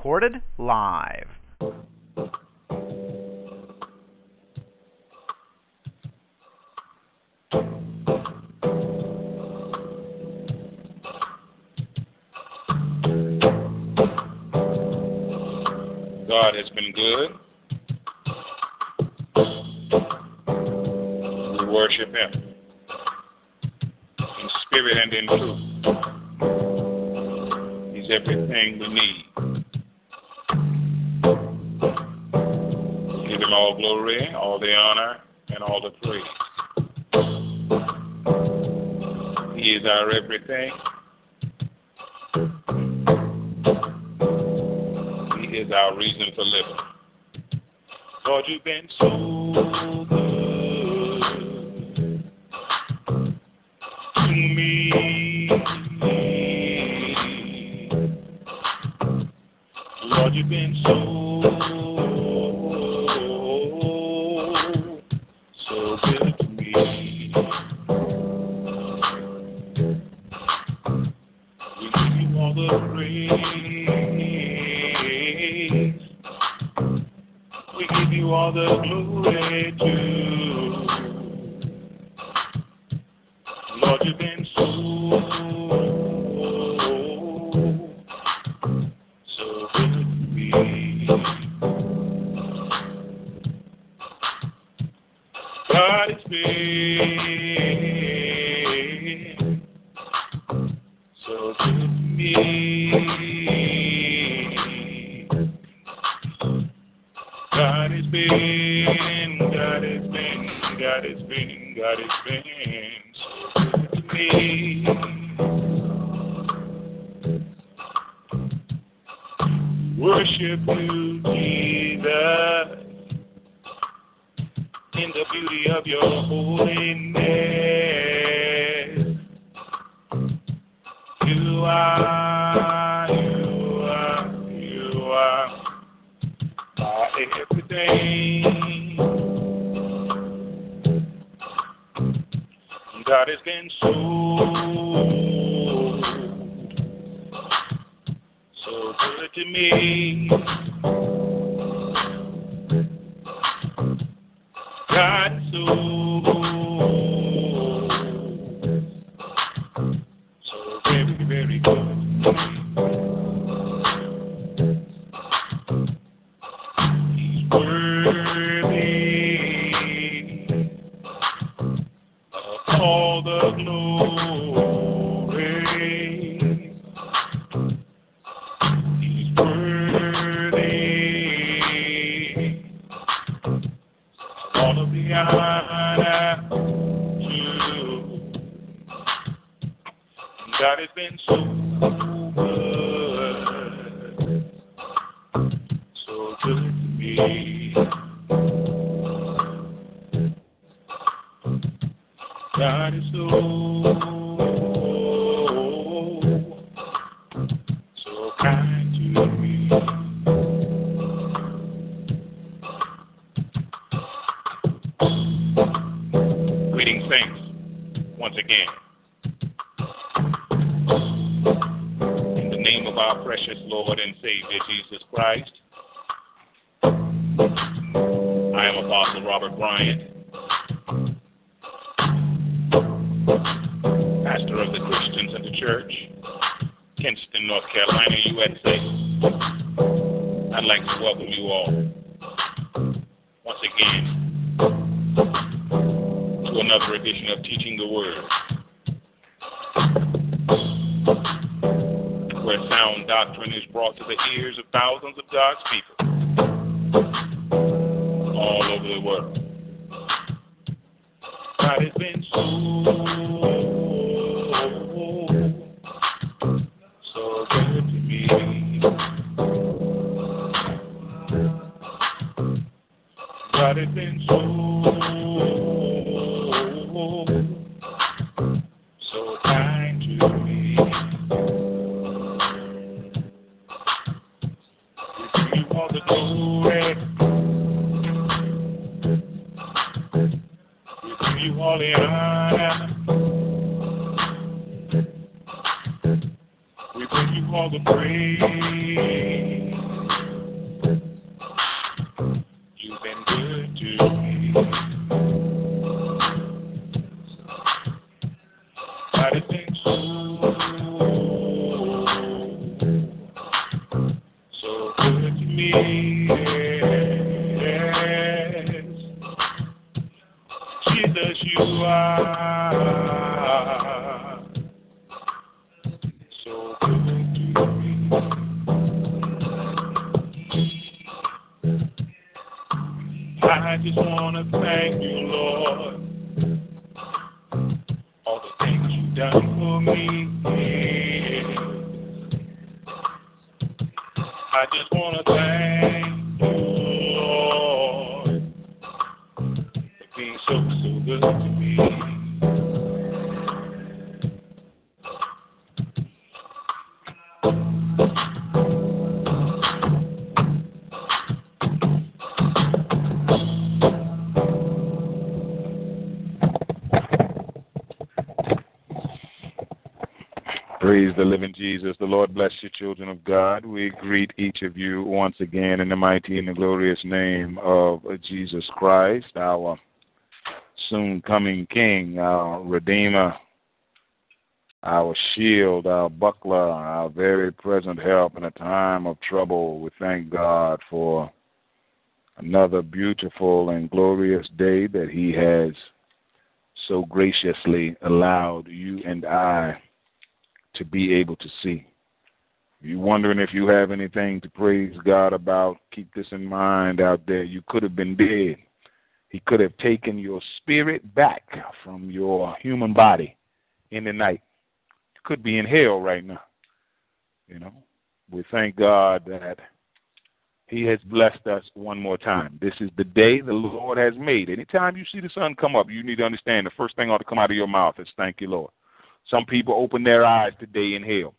recorded live. God is so, children of God. We greet each of you once again in the mighty and the glorious name of Jesus Christ, our soon coming King, our Redeemer, our shield, our buckler, our very present help in a time of trouble. We thank God for another beautiful and glorious day that He has so graciously allowed you and I to be able to see. You're wondering if you have anything to praise God about, keep this in mind out there. You could have been dead. He could have taken your spirit back from your human body in the night. You could be in hell right now. You know, we thank God that He has blessed us one more time. This is the day the Lord has made. Anytime you see the sun come up, you need to understand the first thing ought to come out of your mouth is thank you, Lord. Some people open their eyes today in hell.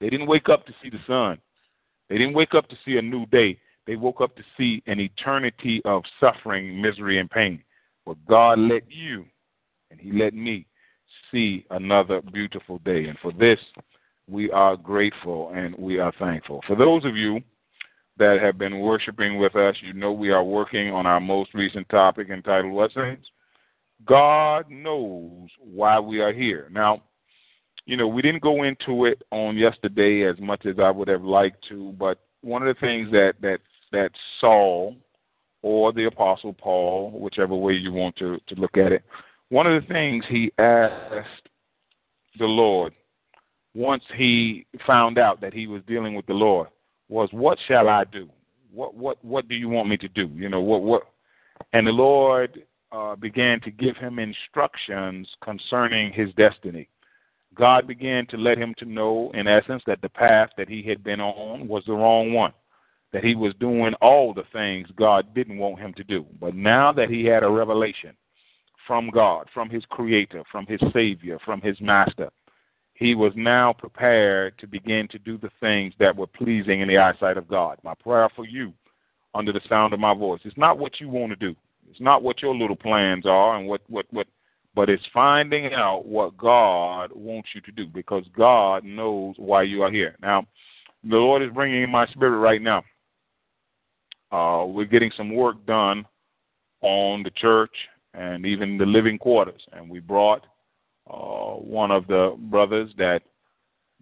They didn't wake up to see the sun. They didn't wake up to see a new day. They woke up to see an eternity of suffering, misery, and pain. But God let you and He let me see another beautiful day. And for this, we are grateful and we are thankful. For those of you that have been worshiping with us, you know we are working on our most recent topic entitled Saints? God knows why we are here. Now, you know, we didn't go into it on yesterday as much as I would have liked to, but one of the things that that that Saul or the Apostle Paul, whichever way you want to, to look at it, one of the things he asked the Lord once he found out that he was dealing with the Lord was, What shall I do? What what what do you want me to do? You know, what what and the Lord uh, began to give him instructions concerning his destiny. God began to let him to know, in essence, that the path that he had been on was the wrong one, that he was doing all the things God didn't want him to do. But now that he had a revelation from God, from his Creator, from his Savior, from his Master, he was now prepared to begin to do the things that were pleasing in the eyesight of God. My prayer for you, under the sound of my voice, is not what you want to do. It's not what your little plans are and what what what but it's finding out what God wants you to do because God knows why you are here. Now, the Lord is bringing in my spirit right now. Uh, we're getting some work done on the church and even the living quarters, and we brought uh, one of the brothers that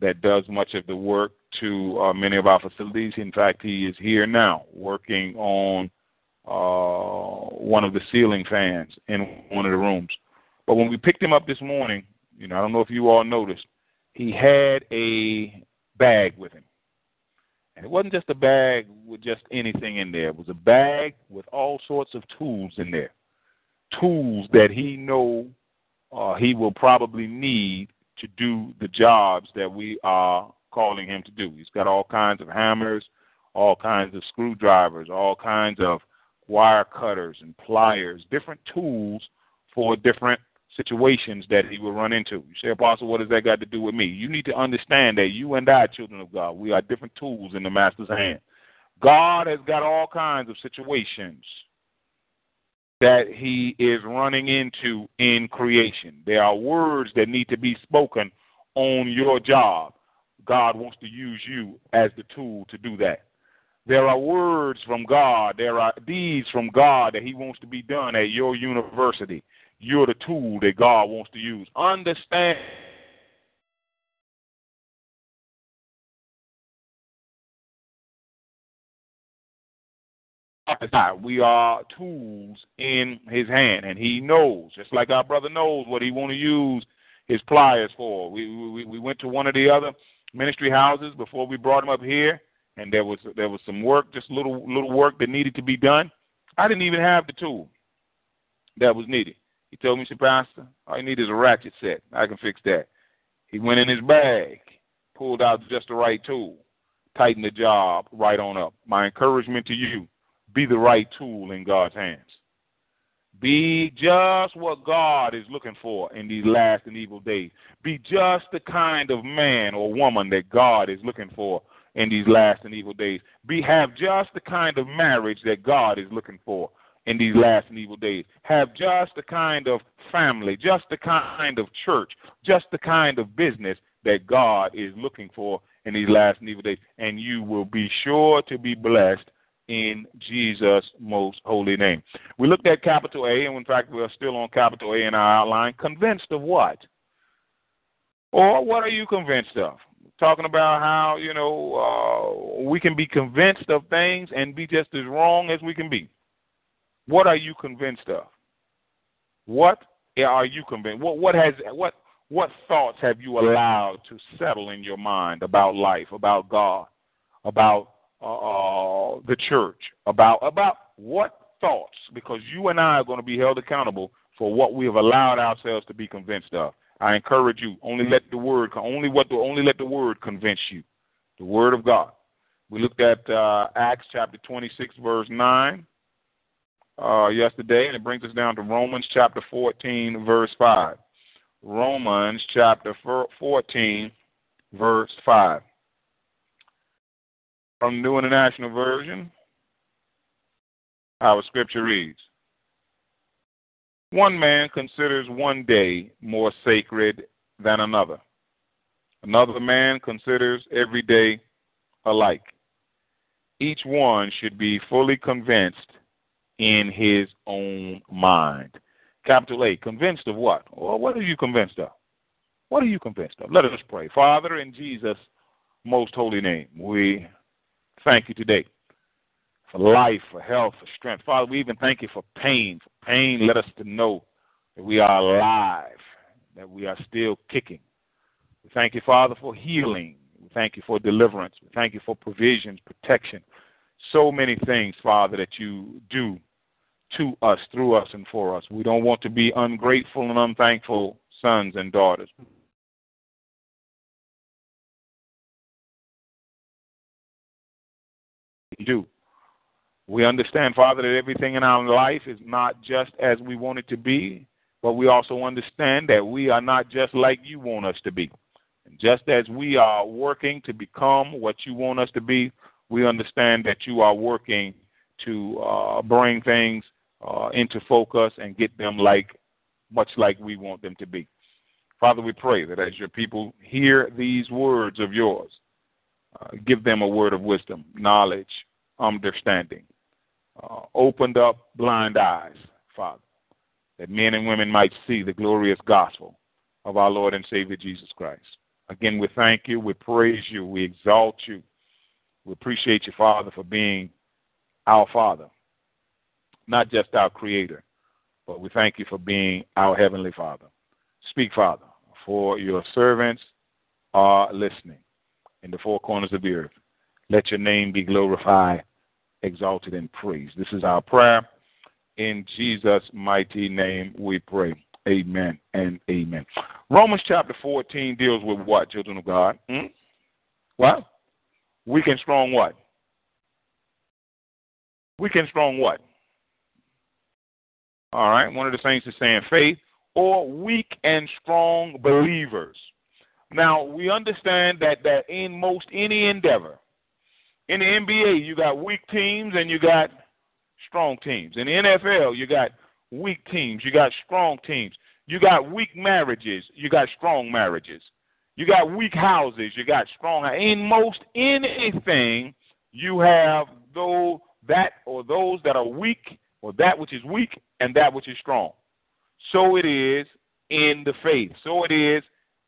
that does much of the work to uh, many of our facilities. In fact, he is here now working on uh, one of the ceiling fans in one of the rooms. But when we picked him up this morning, you know, I don't know if you all noticed, he had a bag with him. And it wasn't just a bag with just anything in there. It was a bag with all sorts of tools in there. Tools that he know uh, he will probably need to do the jobs that we are calling him to do. He's got all kinds of hammers, all kinds of screwdrivers, all kinds of wire cutters and pliers, different tools for different situations that he will run into. You say, Apostle, what does that got to do with me? You need to understand that you and I, children of God, we are different tools in the Master's hand. God has got all kinds of situations that he is running into in creation. There are words that need to be spoken on your job. God wants to use you as the tool to do that. There are words from God. There are deeds from God that He wants to be done at your university. You're the tool that God wants to use. Understand. We are tools in his hand and he knows just like our brother knows what he want to use his pliers for. We, we we went to one of the other ministry houses before we brought him up here and there was there was some work just little little work that needed to be done. I didn't even have the tool that was needed he told me, said, Pastor, all you need is a ratchet set. I can fix that. He went in his bag, pulled out just the right tool, tightened the job right on up. My encouragement to you be the right tool in God's hands. Be just what God is looking for in these last and evil days. Be just the kind of man or woman that God is looking for in these last and evil days. Be have just the kind of marriage that God is looking for in these last and evil days. Have just the kind of family, just the kind of church, just the kind of business that God is looking for in these last and evil days. And you will be sure to be blessed in Jesus' most holy name. We looked at capital A, and in fact, we are still on capital A in our outline. Convinced of what? Or what are you convinced of? Talking about how, you know, uh, we can be convinced of things and be just as wrong as we can be. What are you convinced of? What are you convinced? What what has what what thoughts have you allowed to settle in your mind about life, about God, about uh, uh, the church, about about what thoughts? Because you and I are going to be held accountable for what we have allowed ourselves to be convinced of. I encourage you only let the word only what the only let the word convince you, the word of God. We looked at uh, Acts chapter 26 verse 9 uh, yesterday, and it brings us down to Romans chapter 14, verse 5. Romans chapter 14, verse 5. From the New International Version, our scripture reads One man considers one day more sacred than another. Another man considers every day alike. Each one should be fully convinced in his own mind. Capital A, convinced of what? Well, what are you convinced of? What are you convinced of? Let us pray. Father, in Jesus' most holy name, we thank you today for life, for health, for strength. Father, we even thank you for pain. For pain, let us to know that we are alive, that we are still kicking. We thank you, Father, for healing. We thank you for deliverance. We thank you for provisions, protection. So many things, Father, that you do to us, through us, and for us. We don't want to be ungrateful and unthankful sons and daughters. We do. We understand, Father, that everything in our life is not just as we want it to be, but we also understand that we are not just like you want us to be. And just as we are working to become what you want us to be, we understand that you are working to uh, bring things uh, into focus and get them like much like we want them to be. Father, we pray that as your people hear these words of yours, uh, give them a word of wisdom, knowledge, understanding. Uh, opened up blind eyes, Father, that men and women might see the glorious gospel of our Lord and Savior Jesus Christ. Again, we thank you, we praise you, we exalt you. We appreciate you, Father, for being our Father not just our Creator, but we thank you for being our Heavenly Father. Speak, Father, for your servants are listening in the four corners of the earth. Let your name be glorified, exalted, and praised. This is our prayer. In Jesus' mighty name we pray. Amen and amen. Romans chapter 14 deals with what, children of God? Hmm? What? Weak and strong what? Weak and strong what? All right, one of the saints is saying faith or weak and strong believers. Now we understand that that in most any endeavor, in the NBA you got weak teams and you got strong teams. In the NFL you got weak teams, you got strong teams. You got weak marriages, you got strong marriages. You got weak houses, you got strong. In most anything, you have though that or those that are weak or that which is weak and that which is strong. so it is in the faith. So it is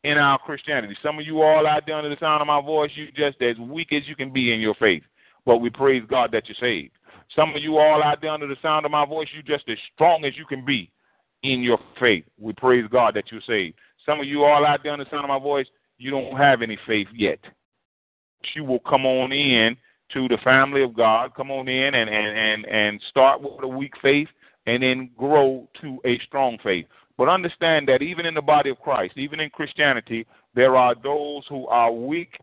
in our Christianity. Some of you all out there under the sound of my voice, you just as weak as you can be in your faith. But we praise God that you're saved. Some of you all out there under the sound of my voice, you just as strong as you can be in your faith. We praise God that you're saved. Some of you all out there under the sound of my voice, you don't have any faith yet. You will come on in to the family of God. Come on in and, and, and, and start with a weak faith and then grow to a strong faith. But understand that even in the body of Christ, even in Christianity, there are those who are weak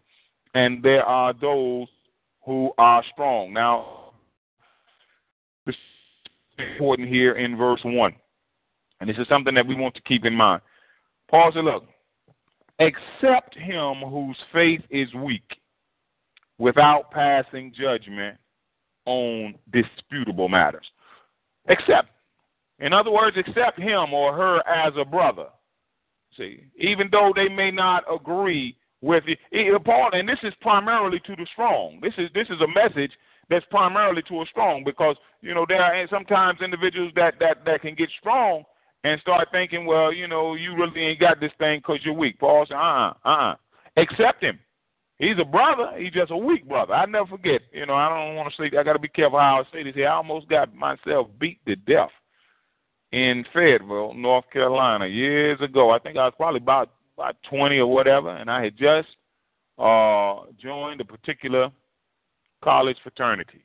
and there are those who are strong. Now, this is important here in verse 1. And this is something that we want to keep in mind. Paul said, Look, accept him whose faith is weak without passing judgment on disputable matters. Accept. In other words, accept him or her as a brother. See, even though they may not agree with it. Paul, and this is primarily to the strong. This is this is a message that's primarily to a strong because you know there are sometimes individuals that that that can get strong and start thinking, well, you know, you really ain't got this thing because you're weak. Paul said, uh uh-uh, uh, accept him. He's a brother. He's just a weak brother. I never forget. You know, I don't want to say. I got to be careful how I say this. Here, I almost got myself beat to death in Fayetteville, North Carolina, years ago. I think I was probably about about 20 or whatever, and I had just uh, joined a particular college fraternity,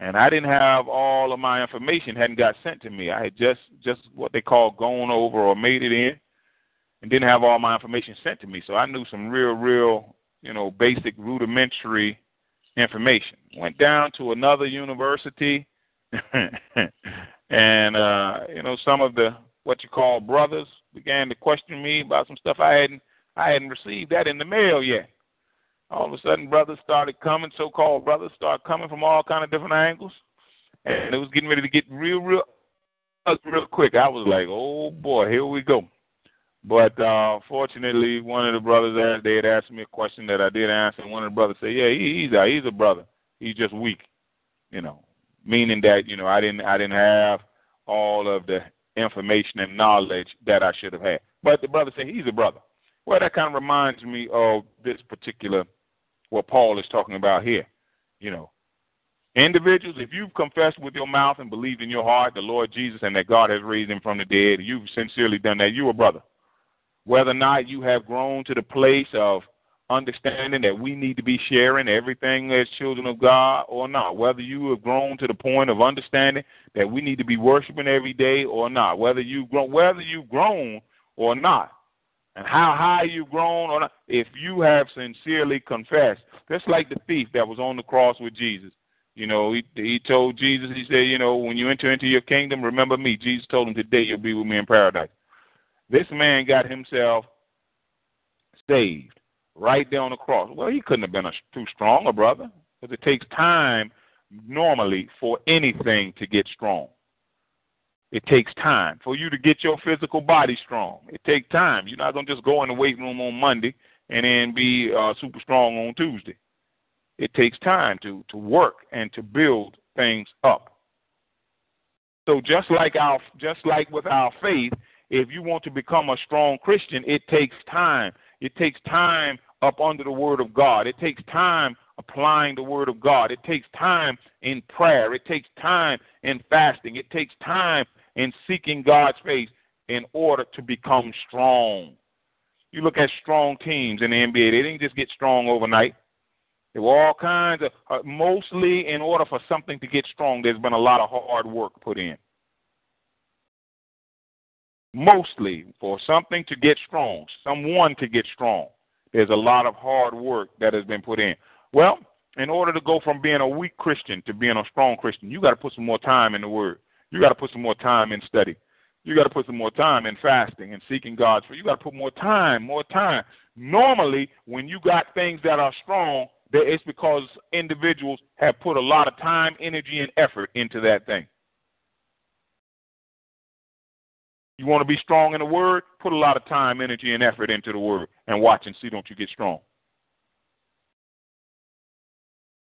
and I didn't have all of my information hadn't got sent to me. I had just just what they call gone over or made it in, and didn't have all my information sent to me. So I knew some real, real you know, basic rudimentary information. Went down to another university, and uh, you know, some of the what you call brothers began to question me about some stuff I hadn't I hadn't received that in the mail yet. All of a sudden, brothers started coming, so-called brothers started coming from all kind of different angles, and it was getting ready to get real, real, real quick. I was like, "Oh boy, here we go." But uh, fortunately, one of the brothers asked, they had asked me a question that I did answer, and one of the brothers said, "Yeah, he, he's a he's a brother. He's just weak, you know." Meaning that you know I didn't I didn't have all of the information and knowledge that I should have had. But the brother said he's a brother. Well, that kind of reminds me of this particular what Paul is talking about here. You know, individuals, if you've confessed with your mouth and believed in your heart the Lord Jesus and that God has raised him from the dead, you've sincerely done that. You're a brother whether or not you have grown to the place of understanding that we need to be sharing everything as children of God or not, whether you have grown to the point of understanding that we need to be worshiping every day or not, whether you've grown, whether you've grown or not, and how high you've grown or not, if you have sincerely confessed, just like the thief that was on the cross with Jesus. You know, he he told Jesus, he said, you know, when you enter into your kingdom, remember me. Jesus told him today you'll be with me in paradise. This man got himself saved right there on the cross. Well, he couldn't have been a, too strong a brother because it takes time normally for anything to get strong. It takes time for you to get your physical body strong. It takes time. You're not to just go in the weight room on Monday and then be uh, super strong on Tuesday. It takes time to, to work and to build things up. So just like our just like with our faith, if you want to become a strong Christian, it takes time. It takes time up under the Word of God. It takes time applying the Word of God. It takes time in prayer. It takes time in fasting. It takes time in seeking God's face in order to become strong. You look at strong teams in the NBA, they didn't just get strong overnight. There were all kinds of, uh, mostly in order for something to get strong, there's been a lot of hard work put in mostly for something to get strong, someone to get strong, there's a lot of hard work that has been put in. Well, in order to go from being a weak Christian to being a strong Christian, you got to put some more time in the Word. You got to put some more time in study. You got to put some more time in fasting and seeking God's. For you got to put more time, more time. Normally, when you got things that are strong, it's because individuals have put a lot of time, energy, and effort into that thing. You want to be strong in the word? Put a lot of time, energy, and effort into the word and watch and see don't you get strong.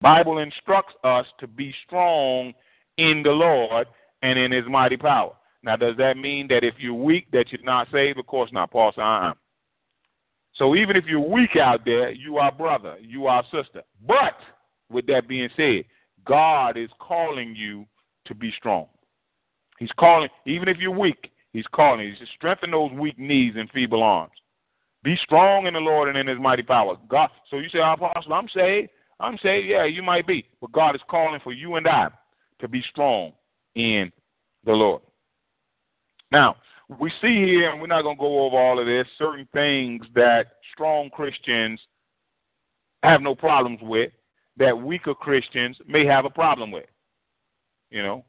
Bible instructs us to be strong in the Lord and in his mighty power. Now, does that mean that if you're weak that you're not saved? Of course not. Paul said, uh-uh. So even if you're weak out there, you are brother, you are sister. But with that being said, God is calling you to be strong. He's calling, even if you're weak, He's calling. He's strengthen those weak knees and feeble arms. Be strong in the Lord and in His mighty power. God. So you say, Apostle, I'm saved. I'm saved. Yeah, you might be, but God is calling for you and I to be strong in the Lord. Now, we see here, and we're not going to go over all of this, certain things that strong Christians have no problems with, that weaker Christians may have a problem with. You know,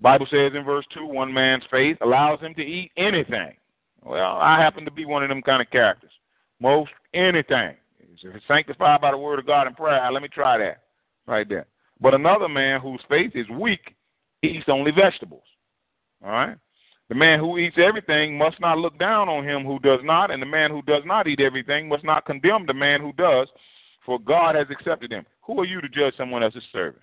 Bible says in verse two, one man's faith allows him to eat anything. Well, I happen to be one of them kind of characters. Most anything. If it's sanctified by the word of God and prayer, let me try that right there. But another man whose faith is weak eats only vegetables. All right? The man who eats everything must not look down on him who does not, and the man who does not eat everything must not condemn the man who does, for God has accepted him. Who are you to judge someone else's servant?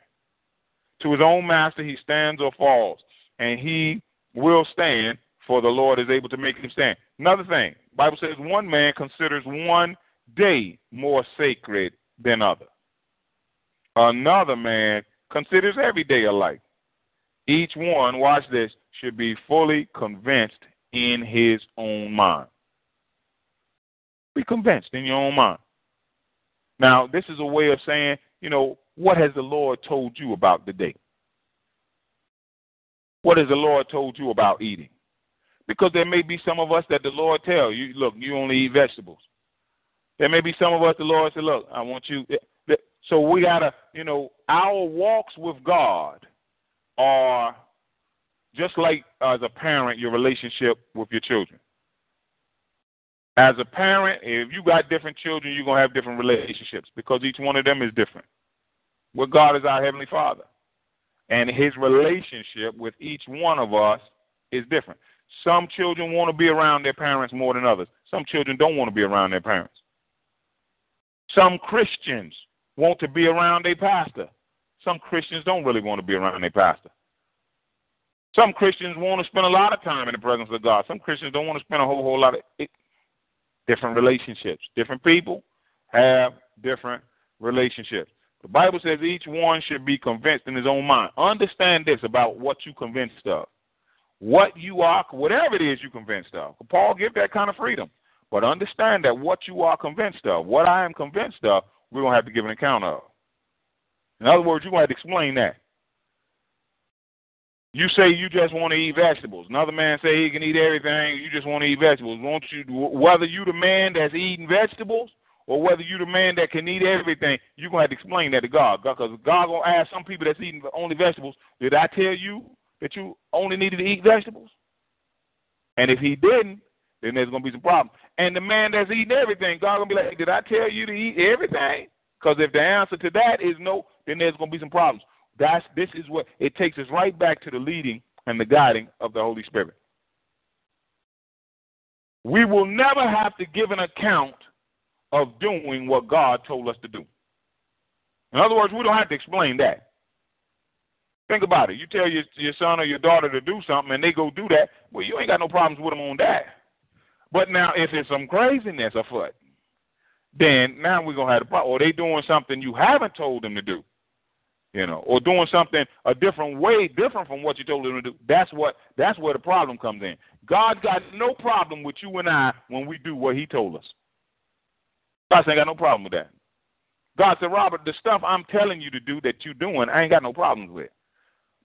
To his own master he stands or falls, and he will stand, for the Lord is able to make him stand. Another thing, Bible says one man considers one day more sacred than other. Another man considers every day alike. Each one, watch this, should be fully convinced in his own mind. Be convinced in your own mind. Now, this is a way of saying, you know, what has the Lord told you about the day? What has the Lord told you about eating? Because there may be some of us that the Lord tell you, look, you only eat vegetables. There may be some of us the Lord said, look, I want you. Eh, eh, so we gotta, you know, our walks with God are just like as a parent, your relationship with your children. As a parent, if you got different children, you're gonna have different relationships because each one of them is different. Well, God is our heavenly Father, and His relationship with each one of us is different. Some children want to be around their parents more than others. Some children don't want to be around their parents. Some Christians want to be around their pastor. Some Christians don't really want to be around their pastor. Some Christians want to spend a lot of time in the presence of God. Some Christians don't want to spend a whole whole lot of it. different relationships. Different people have different relationships. The Bible says each one should be convinced in his own mind. Understand this about what you convinced of. What you are, whatever it is you convinced of. Paul give that kind of freedom. But understand that what you are convinced of, what I am convinced of, we're going to have to give an account of. In other words, have to explain that. You say you just want to eat vegetables. Another man say he can eat everything. You just want to eat vegetables. Won't you? Whether you the man that's eating vegetables or whether you the man that can eat everything, you're gonna have to explain that to God. Because God gonna ask some people that's eating only vegetables, did I tell you that you only needed to eat vegetables? And if he didn't, then there's gonna be some problems. And the man that's eating everything, God gonna be like, did I tell you to eat everything? Because if the answer to that is no, then there's gonna be some problems. That's this is what it takes us right back to the leading and the guiding of the Holy Spirit. We will never have to give an account of doing what God told us to do. In other words, we don't have to explain that. Think about it. You tell your, your son or your daughter to do something and they go do that, well, you ain't got no problems with them on that. But now, if it's some craziness afoot, then now we're going to have a problem. Or they doing something you haven't told them to do you know, or doing something a different way, different from what you told him to do. That's what that's where the problem comes in. God's got no problem with you and I when we do what He told us. God ain't got no problem with that. God said, Robert, the stuff I'm telling you to do that you're doing, I ain't got no problems with.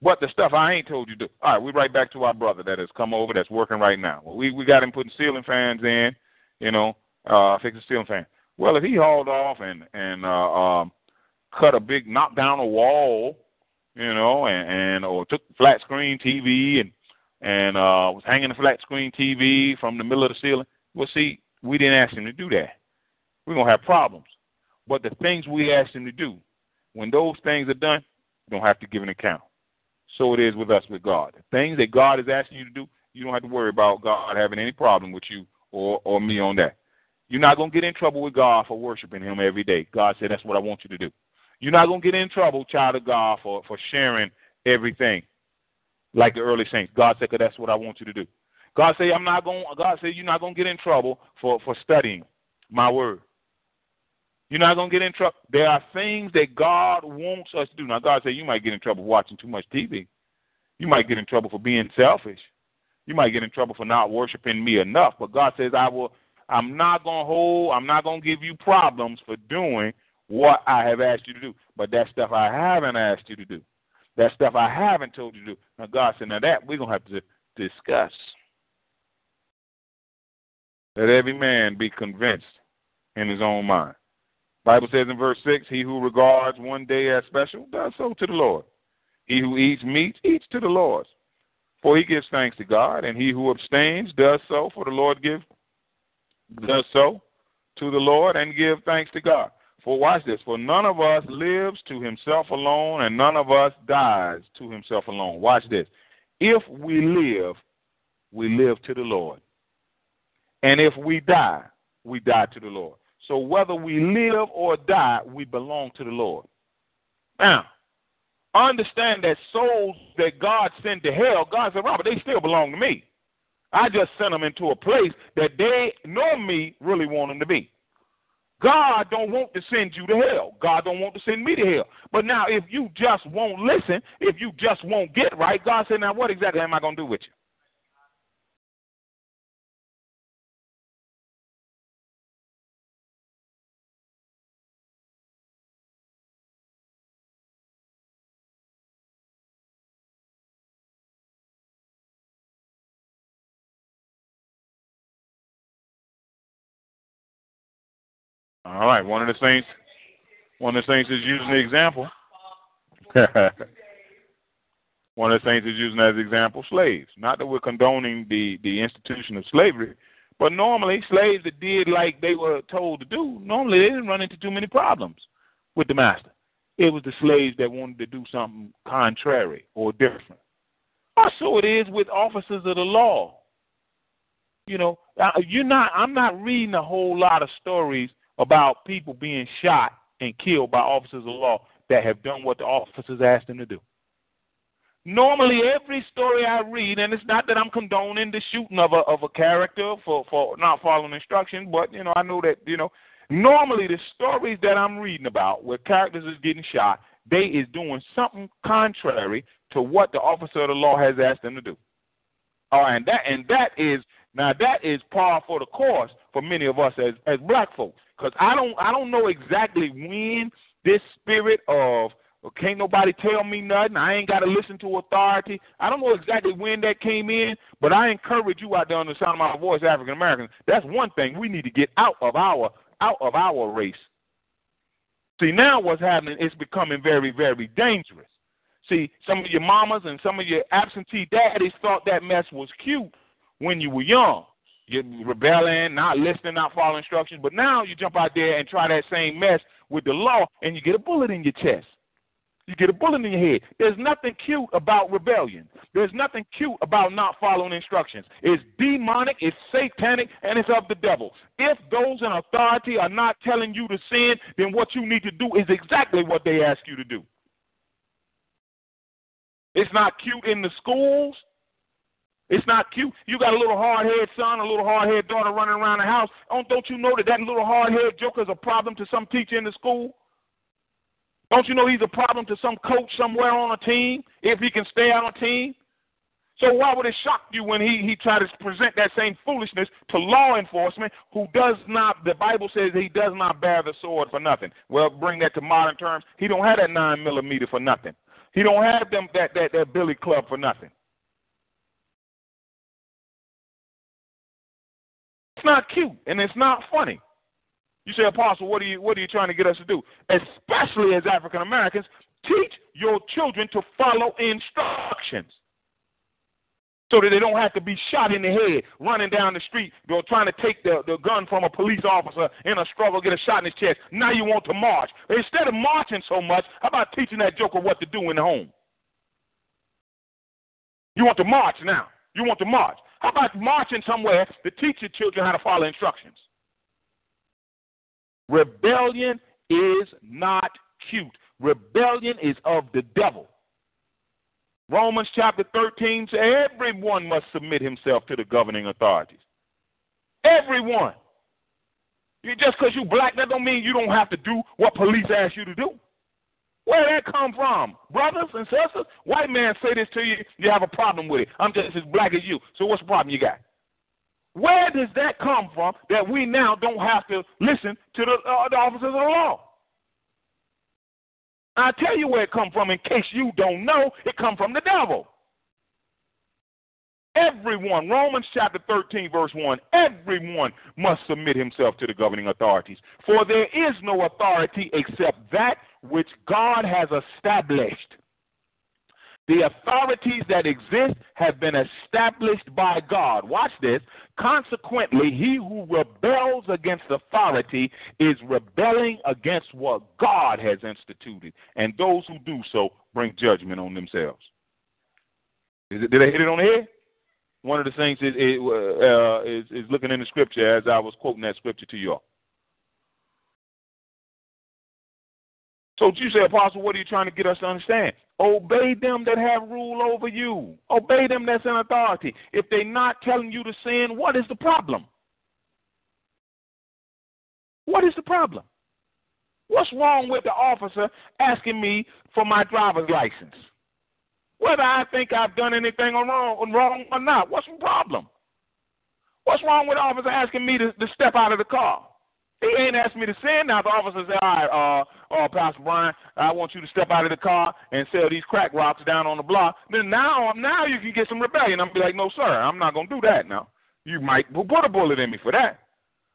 But the stuff I ain't told you to do. All right, we're right back to our brother that has come over that's working right now. We we got him putting ceiling fans in, you know, uh fixing ceiling fan. Well, if he hauled off and and uh um cut a big knock down a wall, you know, and, and or took flat screen TV and and uh was hanging the flat screen TV from the middle of the ceiling. Well, see, we didn't ask him to do that. We're gonna have problems. But the things we asked him to do, when those things are done, you don't have to give an account. So it is with us with God. The things that God is asking you to do, you don't have to worry about God having any problem with you or or me on that. You're not gonna get in trouble with God for worshiping Him every day. God said that's what I want you to do. You're not going to get in trouble, child of God, for, for sharing everything. like the early saints. God said, "That's what I want you to do." God said, "I'm not going." God said, "You're not going to get in trouble for for studying my word." You're not going to get in trouble. There are things that God wants us to do. Now, God said you might get in trouble watching too much TV. You might get in trouble for being selfish. You might get in trouble for not worshiping me enough. But God says, I will. I'm not going to hold. I'm not going to give you problems for doing what I have asked you to do. But that stuff I haven't asked you to do, that stuff I haven't told you to do. Now, God said, now that we're going to have to discuss. Let every man be convinced in his own mind. Bible says in verse 6, He who regards one day as special does so to the Lord. He who eats meat eats to the Lord. For he gives thanks to God, and he who abstains does so, for the Lord give does so to the Lord and give thanks to God. For watch this, for none of us lives to himself alone, and none of us dies to himself alone. Watch this. If we live, we live to the Lord. And if we die, we die to the Lord. So whether we live or die, we belong to the Lord. Now, understand that souls that God sent to hell, God said, Robert, they still belong to me. I just sent them into a place that they know me really want them to be. God don't want to send you to hell. God don't want to send me to hell. But now if you just won't listen, if you just won't get right, God said, now what exactly am I going to do with you? All right, one of the saints, one of the saints is using the example. one of the saints is using as example slaves. Not that we're condoning the the institution of slavery, but normally slaves that did like they were told to do, normally they didn't run into too many problems with the master. It was the slaves that wanted to do something contrary or different. Also, it is with officers of the law. You know, you're not. I'm not reading a whole lot of stories about people being shot and killed by officers of law that have done what the officers asked them to do. Normally, every story I read, and it's not that I'm condoning the shooting of a of a character for for not following instructions, but you know I know that you know normally the stories that I'm reading about where characters is getting shot, they is doing something contrary to what the officer of the law has asked them to do. All right, and that and that is now that is par for the course for many of us as as black folks. Because I don't I don't know exactly when this spirit of well, can't nobody tell me nothing. I ain't got to listen to authority. I don't know exactly when that came in, but I encourage you out there on the sound of my voice, African Americans. That's one thing we need to get out of our out of our race. See, now what's happening is becoming very, very dangerous. See, some of your mamas and some of your absentee daddies thought that mess was cute when you were young. You're rebelling, not listening, not following instructions. But now you jump out there and try that same mess with the law, and you get a bullet in your chest. You get a bullet in your head. There's nothing cute about rebellion. There's nothing cute about not following instructions. It's demonic, it's satanic, and it's of the devil. If those in authority are not telling you to sin, then what you need to do is exactly what they ask you to do. It's not cute in the schools. It's not cute. You got a little hard headed son, a little hard headed daughter running around the house. Don't, don't you know that that little hard headed joker is a problem to some teacher in the school? Don't you know he's a problem to some coach somewhere on a team if he can stay on a team? So why would it shock you when he, he tried to present that same foolishness to law enforcement who does not, the Bible says he does not bear the sword for nothing. Well, bring that to modern terms. He don't have that nine millimeter for nothing. He don't have them that, that, that billy club for nothing. It's not cute and it's not funny. You say, Apostle, what are you what are you trying to get us to do? Especially as African Americans, teach your children to follow instructions. So that they don't have to be shot in the head, running down the street, or trying to take the, the gun from a police officer in a struggle, get a shot in his chest. Now you want to march. Instead of marching so much, how about teaching that joker what to do in the home? You want to march now. You want to march. How about marching somewhere to teach your children how to follow instructions? Rebellion is not cute. Rebellion is of the devil. Romans chapter 13 says everyone must submit himself to the governing authorities. Everyone. You, just because you black, that don't mean you don't have to do what police ask you to do. Where did that come from? Brothers and sisters, white man say this to you, you have a problem with it. I'm just as black as you. So what's the problem you got? Where does that come from that we now don't have to listen to the, uh, the officers of the law? I tell you where it come from in case you don't know, it come from the devil. Everyone, Romans chapter 13, verse 1, everyone must submit himself to the governing authorities. For there is no authority except that which God has established. The authorities that exist have been established by God. Watch this. Consequently, he who rebels against authority is rebelling against what God has instituted. And those who do so bring judgment on themselves. It, did I hit it on the head? One of the things is, uh, is, is looking in the scripture as I was quoting that scripture to you all. So you say, Apostle, what are you trying to get us to understand? Obey them that have rule over you. Obey them that's in authority. If they're not telling you to sin, what is the problem? What is the problem? What's wrong with the officer asking me for my driver's license? Whether I think I've done anything wrong, wrong or not, what's the problem? What's wrong with the officer asking me to, to step out of the car? He ain't asked me to sin. Now the officer said, "All right, uh, uh, Pastor Bryant, I want you to step out of the car and sell these crack rocks down on the block." Then now, now you can get some rebellion. I'm be like, "No, sir, I'm not gonna do that." Now you might put a bullet in me for that.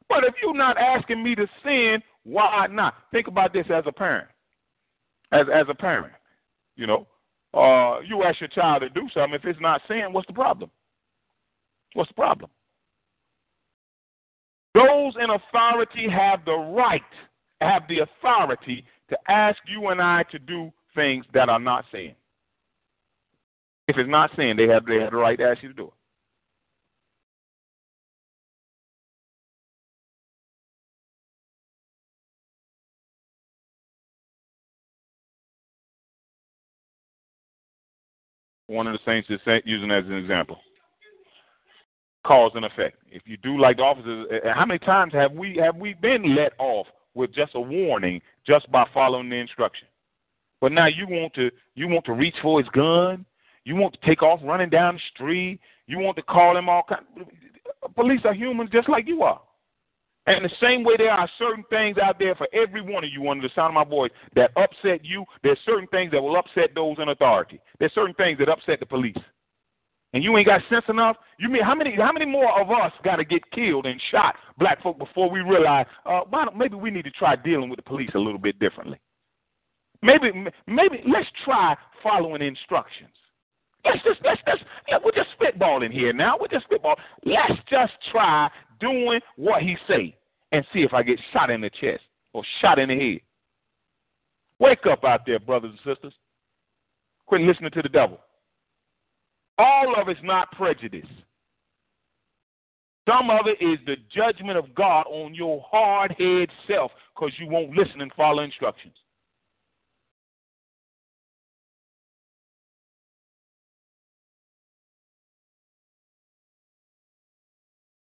But if you're not asking me to sin, why not? Think about this as a parent. As as a parent, you know, uh, you ask your child to do something. If it's not sin, what's the problem? What's the problem? Those in authority have the right, have the authority to ask you and I to do things that are not sin. If it's not sin, they have, they have the right to ask you to do it. One of the saints is using as an example cause and effect. If you do like the officers, how many times have we have we been let off with just a warning just by following the instruction? But now you want to you want to reach for his gun, you want to take off running down the street, you want to call him all kind. Police are humans just like you are. And the same way there are certain things out there for every one of you under the sound of my voice that upset you, there's certain things that will upset those in authority. There's certain things that upset the police and you ain't got sense enough, you mean how many how many more of us got to get killed and shot, black folk, before we realize uh, why don't, maybe we need to try dealing with the police a little bit differently. Maybe maybe let's try following instructions. Let's just let's just we're just spitballing here now. We're just spitball. Let's just try doing what he say and see if I get shot in the chest or shot in the head. Wake up out there, brothers and sisters. Quit listening to the devil. All of it's not prejudice. Some of it is the judgment of God on your hard head self because you won't listen and follow instructions.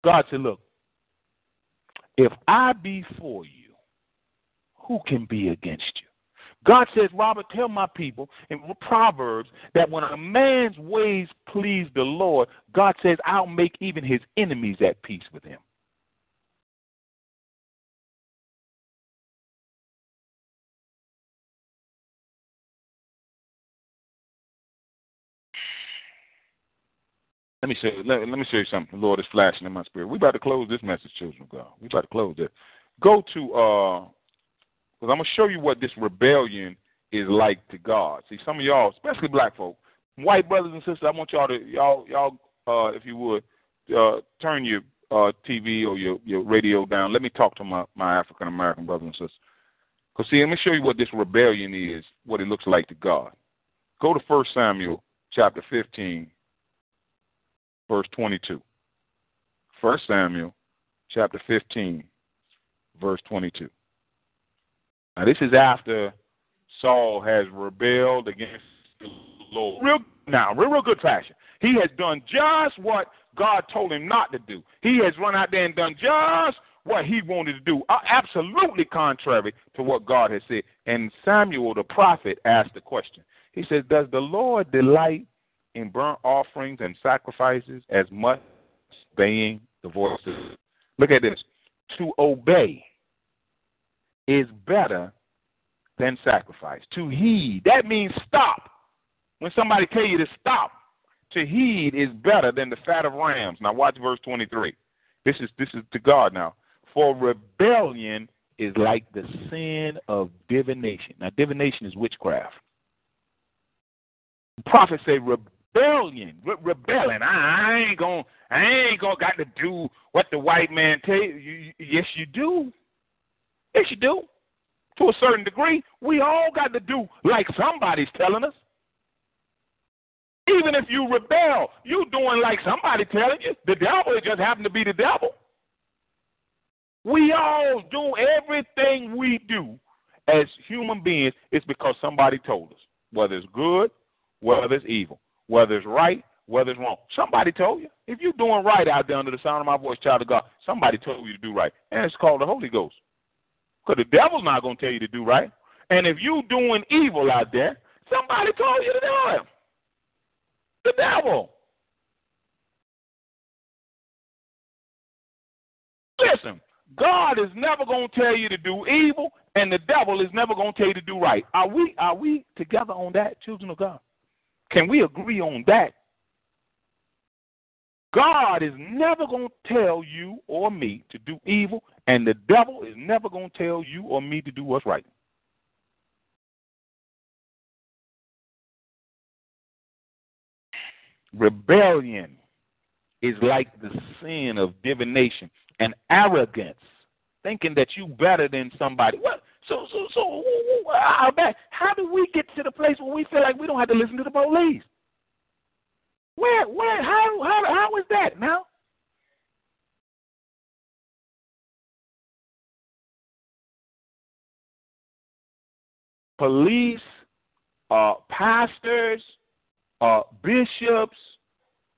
God said, Look, if I be for you, who can be against you? God says, Robert, tell my people in Proverbs that when a man's ways please the Lord, God says, I'll make even his enemies at peace with him. Let me you, let, let me show you something. The Lord is flashing in my spirit. We about to close this message, children of God. We about to close it. Go to uh because I'm going to show you what this rebellion is like to God. See, some of y'all, especially black folk, white brothers and sisters, I want y'all to, y'all, y'all, uh, if you would, uh, turn your uh, TV or your, your radio down. Let me talk to my, my African American brothers and sisters. Because, see, let me show you what this rebellion is, what it looks like to God. Go to 1 Samuel chapter 15, verse 22. 1 Samuel chapter 15, verse 22. Now, this is after Saul has rebelled against the Lord. Real now, real, real good fashion. He has done just what God told him not to do. He has run out there and done just what he wanted to do, uh, absolutely contrary to what God has said. And Samuel the prophet asked the question. He says, Does the Lord delight in burnt offerings and sacrifices as much as obeying the voices? Look at this. To obey is better than sacrifice. To heed, that means stop. When somebody tell you to stop, to heed is better than the fat of rams. Now watch verse 23. This is this is to God now. For rebellion is like the sin of divination. Now divination is witchcraft. Prophets say rebellion, re- rebelling. I, I ain't gonna, I ain't gonna got to do what the white man tell you. Yes, you do. Yes, you do. To a certain degree, we all got to do like somebody's telling us. Even if you rebel, you doing like somebody telling you. The devil it just happened to be the devil. We all do everything we do as human beings is because somebody told us. Whether it's good, whether it's evil, whether it's right, whether it's wrong. Somebody told you. If you're doing right out there under the sound of my voice, child of God, somebody told you to do right. And it's called the Holy Ghost. Because the devil's not going to tell you to do right. And if you're doing evil out there, somebody told you to do it. The devil. Listen, God is never going to tell you to do evil, and the devil is never going to tell you to do right. Are we are we together on that, children of God? Can we agree on that? God is never going to tell you or me to do evil, and the devil is never going to tell you or me to do what's right. Rebellion is like the sin of divination and arrogance, thinking that you better than somebody. What? So, so, so, how, do we get to the place where we feel like we don't have to listen to the police? Where, where, how, how, how is that now? Police, uh, pastors, uh, bishops,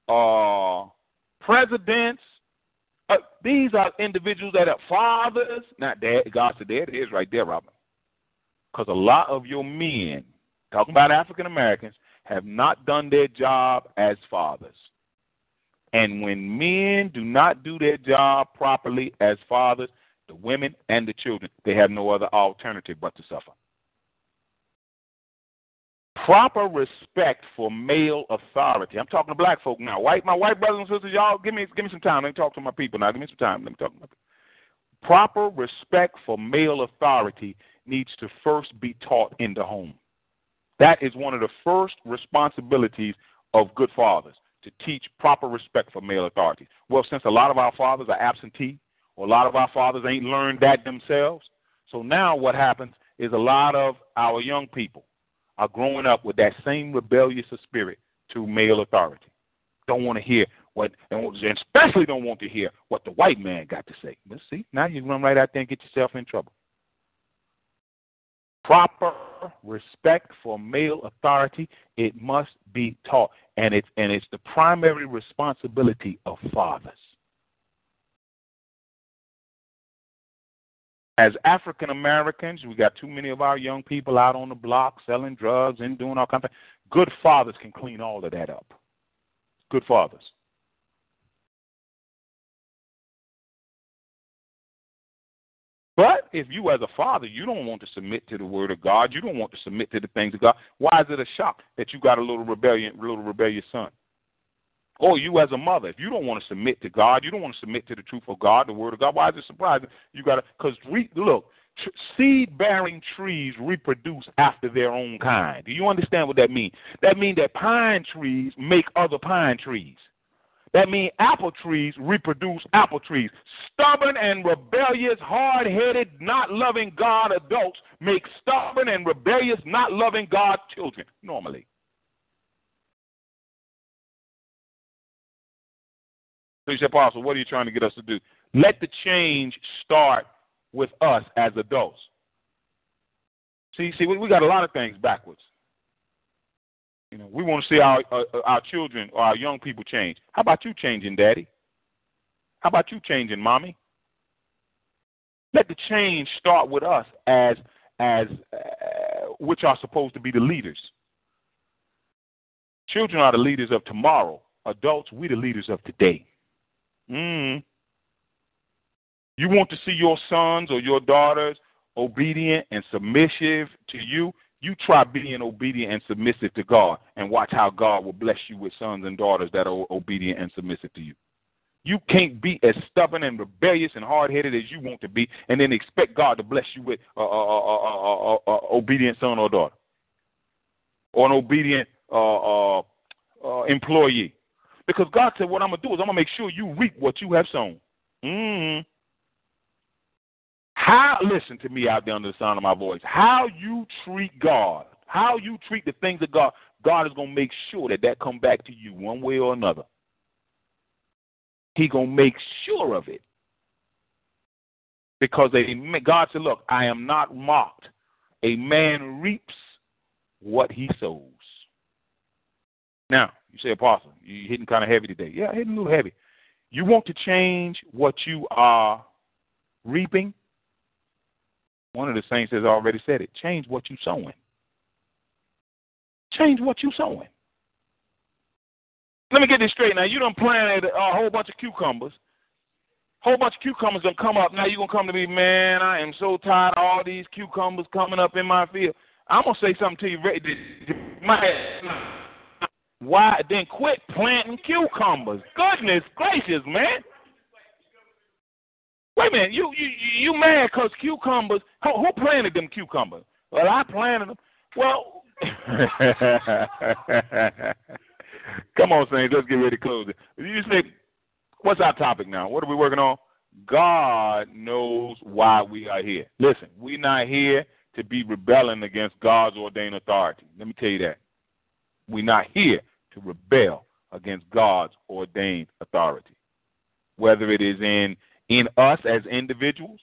uh, presidents. Uh, these are individuals that are fathers, not dad. God said there it is right there, Robin. Because a lot of your men, talking about African Americans, have not done their job as fathers. And when men do not do their job properly as fathers, the women and the children, they have no other alternative but to suffer proper respect for male authority. I'm talking to black folk now. White, my white brothers and sisters, y'all, give me give me some time. Let me talk to my people now. Give me some time. Let me talk to my people. Proper respect for male authority needs to first be taught in the home. That is one of the first responsibilities of good fathers to teach proper respect for male authority. Well, since a lot of our fathers are absentee, or a lot of our fathers ain't learned that themselves, so now what happens is a lot of our young people are growing up with that same rebellious spirit to male authority. Don't want to hear what, and especially don't want to hear what the white man got to say. But see, now you run right out there and get yourself in trouble. Proper respect for male authority, it must be taught, and it's and it's the primary responsibility of fathers. As African Americans, we got too many of our young people out on the block selling drugs and doing all kinds of. Good fathers can clean all of that up. Good fathers. But if you, as a father, you don't want to submit to the word of God, you don't want to submit to the things of God. Why is it a shock that you got a little rebellion, little rebellious son? Or you as a mother, if you don't want to submit to God, you don't want to submit to the truth of God, the word of God. Why is it surprising? You got to, because look, tr- seed-bearing trees reproduce after their own kind. Do you understand what that means? That means that pine trees make other pine trees. That means apple trees reproduce apple trees. Stubborn and rebellious, hard headed, not loving God adults make stubborn and rebellious, not loving God children, normally. So Apostle, what are you trying to get us to do? Let the change start with us as adults. See, see, we, we got a lot of things backwards. You know, we want to see our uh, our children or our young people change. How about you changing, Daddy? How about you changing, Mommy? Let the change start with us as as uh, which are supposed to be the leaders. Children are the leaders of tomorrow. Adults, we the leaders of today. Mm. You want to see your sons or your daughters obedient and submissive to you? You try being obedient and submissive to God and watch how God will bless you with sons and daughters that are obedient and submissive to you. You can't be as stubborn and rebellious and hard headed as you want to be and then expect God to bless you with an obedient son or daughter or an obedient uh, uh, uh, employee. Because God said, What I'm going to do is I'm going to make sure you reap what you have sown. Mm-hmm. How, listen to me out there under the sound of my voice, how you treat God, how you treat the things of God, God is going to make sure that that come back to you one way or another. He going to make sure of it. Because they, God said, look, I am not mocked. A man reaps what he sows. Now, you say, Apostle, you're hitting kind of heavy today. Yeah, hitting a little heavy. You want to change what you are reaping? One of the saints has already said it. Change what you're sowing. Change what you're sowing. Let me get this straight now. You done planted a whole bunch of cucumbers. Whole bunch of cucumbers gonna come up. Now you gonna come to me, man. I am so tired of all these cucumbers coming up in my field. I'm gonna say something to you. Why? Then quit planting cucumbers. Goodness gracious, man. Wait a minute, you you you mad because cucumbers? Who, who planted them cucumbers? Well, I planted them. Well, come on, Saints, let's get ready to close it. You say, what's our topic now? What are we working on? God knows why we are here. Listen, we're not here to be rebelling against God's ordained authority. Let me tell you that. We're not here to rebel against God's ordained authority. Whether it is in in us as individuals,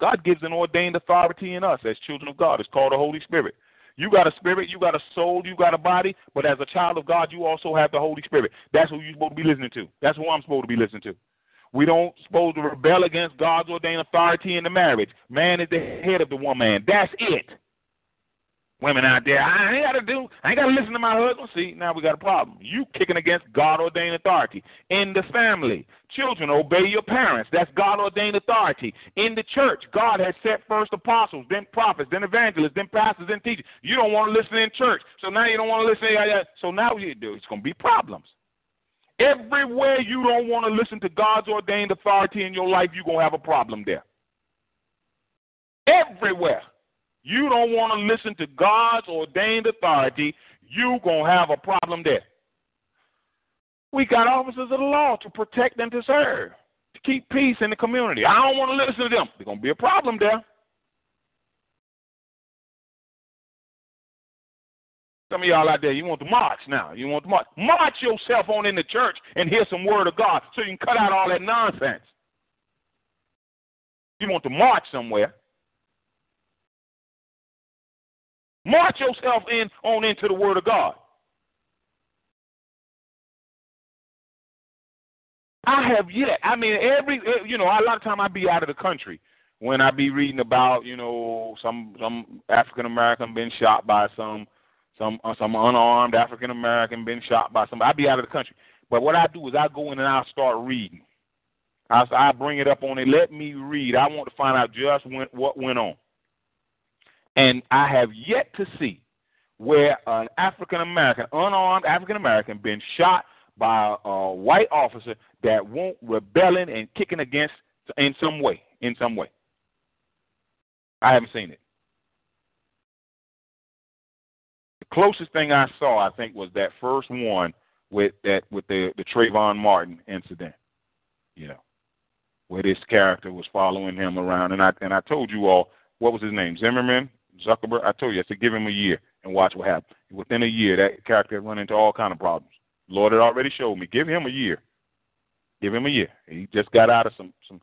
God gives an ordained authority in us as children of God. It's called the Holy Spirit. You got a spirit, you got a soul, you got a body, but as a child of God, you also have the Holy Spirit. That's who you're supposed to be listening to. That's who I'm supposed to be listening to. We don't supposed to rebel against God's ordained authority in the marriage. Man is the head of the woman. That's it. Women out there, I ain't got to do, I ain't got to listen to my husband. See, now we got a problem. You kicking against God ordained authority. In the family, children, obey your parents. That's God ordained authority. In the church, God has set first apostles, then prophets, then evangelists, then pastors, then teachers. You don't want to listen in church, so now you don't want to listen. So now you do. It's going to be problems. Everywhere you don't want to listen to God's ordained authority in your life, you're going to have a problem there. Everywhere you don't want to listen to God's ordained authority, you're going to have a problem there. We got officers of the law to protect and to serve, to keep peace in the community. I don't want to listen to them. There's going to be a problem there. Some of y'all out there, you want to march now. You want to march. March yourself on in the church and hear some word of God so you can cut out all that nonsense. You want to march somewhere. March yourself in on into the Word of God. I have yet. I mean, every you know, a lot of time I be out of the country when I be reading about you know some some African American being shot by some some uh, some unarmed African American being shot by somebody. I be out of the country, but what I do is I go in and I start reading. I I bring it up on it. Let me read. I want to find out just when, what went on. And I have yet to see where an African American, unarmed African American, been shot by a white officer that won't rebelling and kicking against in some way. In some way, I haven't seen it. The closest thing I saw, I think, was that first one with that with the the Trayvon Martin incident. You know, where this character was following him around, and I and I told you all what was his name, Zimmerman. Zuckerberg, I told you, I said give him a year and watch what happens. Within a year, that character run into all kind of problems. Lord had already showed me. Give him a year. Give him a year. He just got out of some some,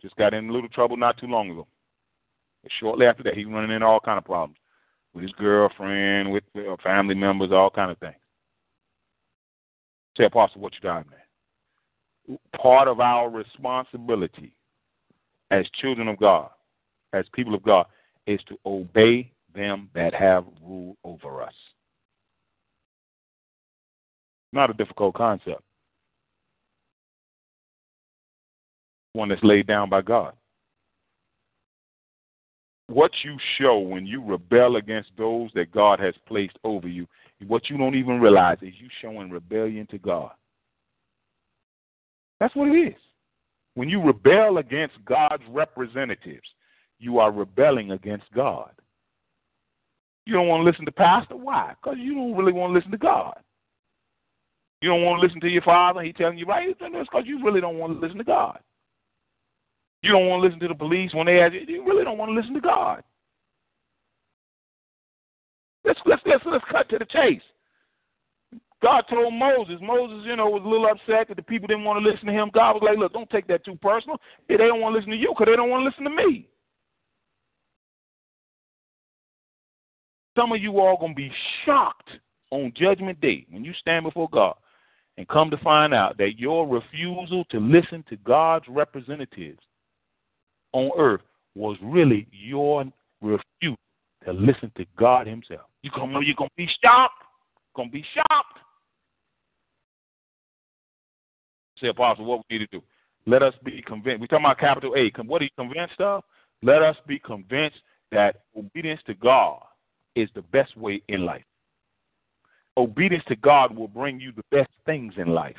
just got in a little trouble not too long ago. Shortly after that, he running into all kind of problems with his girlfriend, with family members, all kind of things. Say, Apostle, what you got, man? Part of our responsibility as children of God, as people of God, is to obey them that have rule over us. Not a difficult concept. One that's laid down by God. What you show when you rebel against those that God has placed over you, what you don't even realize is you showing rebellion to God. That's what it is. When you rebel against God's representatives, you are rebelling against God. You don't want to listen to pastor. Why? Because you don't really want to listen to God. You don't want to listen to your father. He telling you right. It's because you really don't want to listen to God. You don't want to listen to the police when they ask you. You really don't want to listen to God. Let's let's let's let's cut to the chase. God told Moses. Moses, you know, was a little upset that the people didn't want to listen to him. God was like, "Look, don't take that too personal. They don't want to listen to you because they don't want to listen to me." Some of you all gonna be shocked on Judgment Day when you stand before God and come to find out that your refusal to listen to God's representatives on earth was really your refusal to listen to God Himself. You gonna you're gonna be shocked. Gonna be shocked. Say, Apostle, what we need to do? Let us be convinced. We're talking about capital A. What are you convinced of? Let us be convinced that obedience to God is the best way in life. Obedience to God will bring you the best things in life.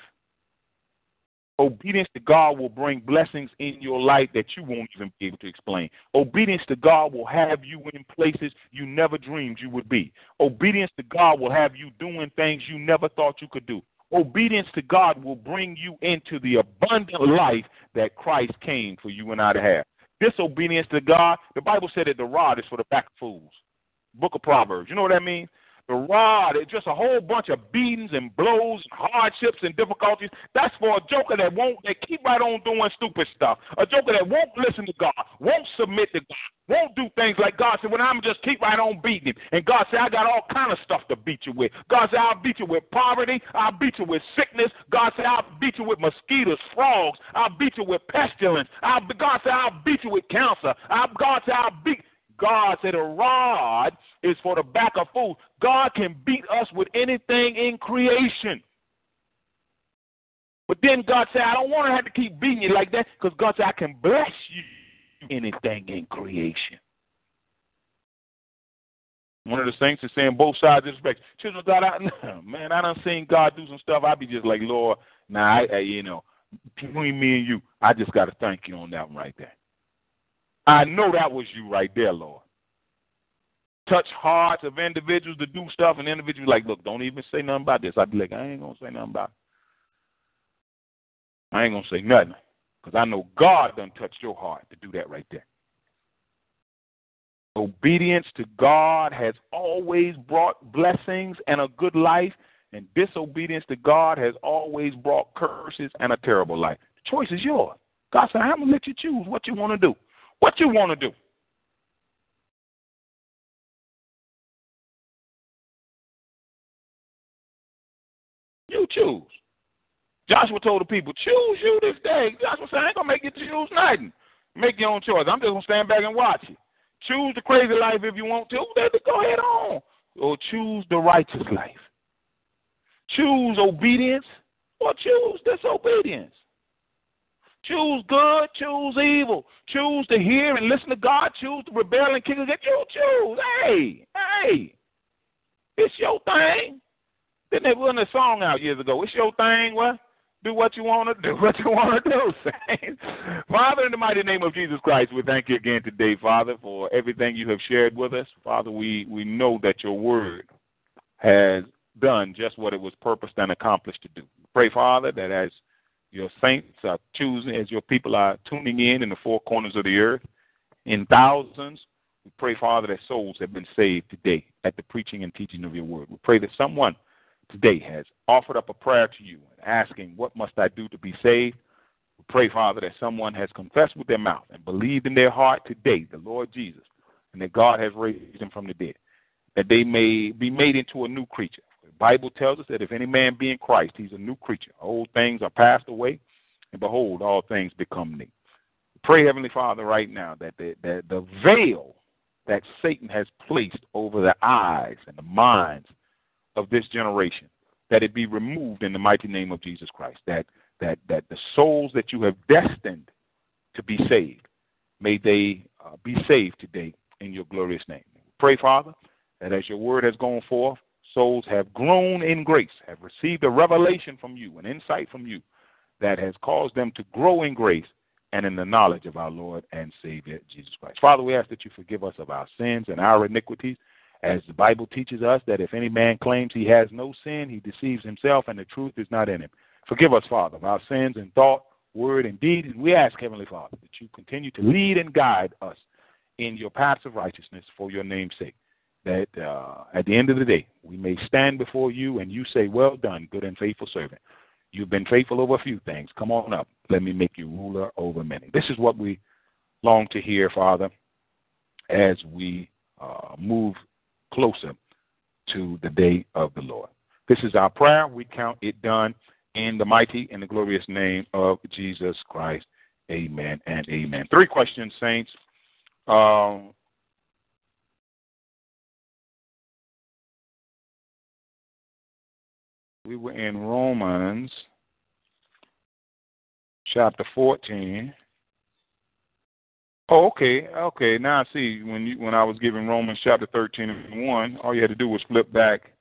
Obedience to God will bring blessings in your life that you won't even be able to explain. Obedience to God will have you in places you never dreamed you would be. Obedience to God will have you doing things you never thought you could do. Obedience to God will bring you into the abundant life that Christ came for you and I to have. Disobedience to God, the Bible said that the rod is for the back fools. Book of Proverbs. You know what that means? The rod is just a whole bunch of beatings and blows, hardships and difficulties. That's for a joker that won't that keep right on doing stupid stuff. A joker that won't listen to God, won't submit to God, won't do things like God said, well, I'm just keep right on beating him. And God said, I got all kind of stuff to beat you with. God said, I'll beat you with poverty. I'll beat you with sickness. God said, I'll beat you with mosquitoes, frogs. I'll beat you with pestilence. I'll, God said, I'll beat you with cancer. I'll, God said, I'll beat God said a rod is for the back of fools. God can beat us with anything in creation. But then God said, I don't want to have to keep beating you like that because God said, I can bless you anything in creation. One of the saints is saying both sides of the spectrum. Children of God, I, man, I done seen God do some stuff. I'd be just like, Lord, nah, I, I, you know, between me and you, I just got to thank you on that one right there. I know that was you right there, Lord. Touch hearts of individuals to do stuff, and individuals like, look, don't even say nothing about this. I'd be like, I ain't gonna say nothing about it. I ain't gonna say nothing. Because I know God done touched your heart to do that right there. Obedience to God has always brought blessings and a good life, and disobedience to God has always brought curses and a terrible life. The choice is yours. God said, I'm going to let you choose what you want to do. What you want to do? You choose. Joshua told the people, choose you this day. Joshua said, I ain't going to make you choose nothing. Make your own choice. I'm just going to stand back and watch you. Choose the crazy life if you want to. Go ahead on. Or choose the righteous life. Choose obedience or choose disobedience. Choose good, choose evil. Choose to hear and listen to God. Choose to rebel and kick against you. Choose. Hey, hey. It's your thing. Didn't they run a song out years ago? It's your thing, what? Do what you want to do, what you want to do, saints. Father, in the mighty name of Jesus Christ, we thank you again today, Father, for everything you have shared with us. Father, we, we know that your word has done just what it was purposed and accomplished to do. Pray, Father, that as your saints are choosing, as your people are tuning in in the four corners of the earth, in thousands. We pray, Father, that souls have been saved today at the preaching and teaching of your word. We pray that someone today has offered up a prayer to you and asking, What must I do to be saved? We pray, Father, that someone has confessed with their mouth and believed in their heart today the Lord Jesus and that God has raised him from the dead, that they may be made into a new creature, Bible tells us that if any man be in Christ, he's a new creature. Old things are passed away, and behold, all things become new. Pray, Heavenly Father, right now that the, that the veil that Satan has placed over the eyes and the minds of this generation, that it be removed in the mighty name of Jesus Christ. That that that the souls that you have destined to be saved, may they uh, be saved today in your glorious name. Pray, Father, that as your word has gone forth, souls have grown in grace, have received a revelation from you, an insight from you that has caused them to grow in grace and in the knowledge of our Lord and Savior Jesus Christ. Father, we ask that you forgive us of our sins and our iniquities, as the Bible teaches us that if any man claims he has no sin, he deceives himself and the truth is not in him. Forgive us, Father, of our sins in thought, word, and deed. And we ask, Heavenly Father, that you continue to lead and guide us in your paths of righteousness for your name's sake. That uh, at the end of the day, we may stand before you and you say, Well done, good and faithful servant. You've been faithful over a few things. Come on up. Let me make you ruler over many. This is what we long to hear, Father, as we uh, move closer to the day of the Lord. This is our prayer. We count it done in the mighty and the glorious name of Jesus Christ. Amen and amen. Three questions, saints. Um, we were in Romans chapter 14. Oh, okay, okay. Now I see when you when I was giving Romans chapter 13 and 1, all you had to do was flip back.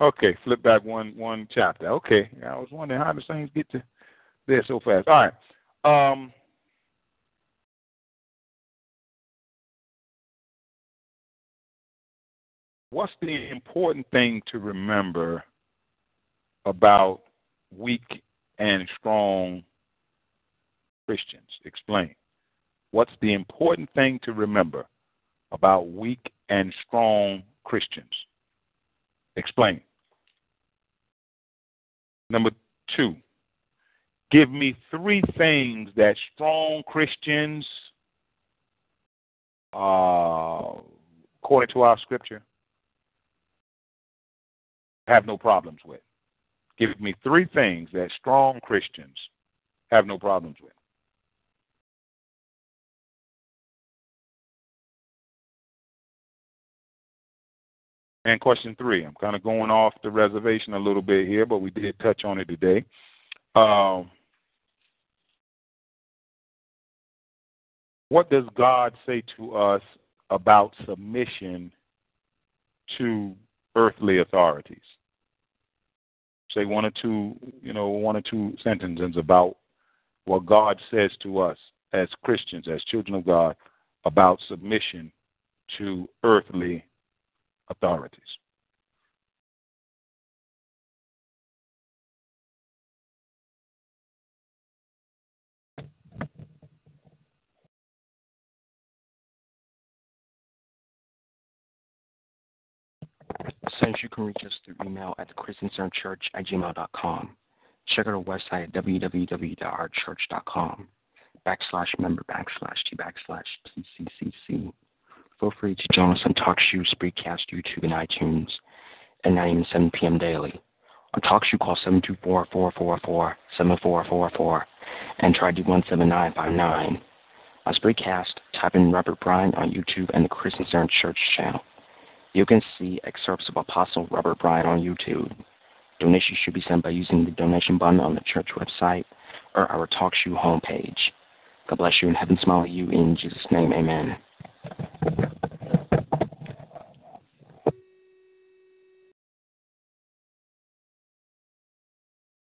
Okay, flip back one one chapter. Okay, I was wondering how the saints get to there so fast. All right. Um, what's the important thing to remember about weak and strong Christians? Explain. What's the important thing to remember about weak and strong Christians? Explain. Number two, give me three things that strong Christians, uh, according to our scripture, have no problems with. Give me three things that strong Christians have no problems with. And question three, I'm kind of going off the reservation a little bit here, but we did touch on it today. Um, what does God say to us about submission to earthly authorities? Say one or two, you know, one or two sentences about what God says to us as Christians, as children of God, about submission to earthly authorities. Since you can reach us through email at thechristiancenterchurch at gmail.com. Check out our website at www.ourchurch.com backslash member backslash t backslash tccc. Feel free to join us on TalkShoe, Spreecast, YouTube, and iTunes at 9 and 7 p.m. daily. On TalkShoe, call 724-444-7444 and try D17959. On Spreecast, type in Robert Bryant on YouTube and the Christian Church channel. You can see excerpts of Apostle Robert Bryant on YouTube. Donations should be sent by using the donation button on the church website or our TalkShoe homepage. God bless you and heaven smile you in Jesus' name. Amen.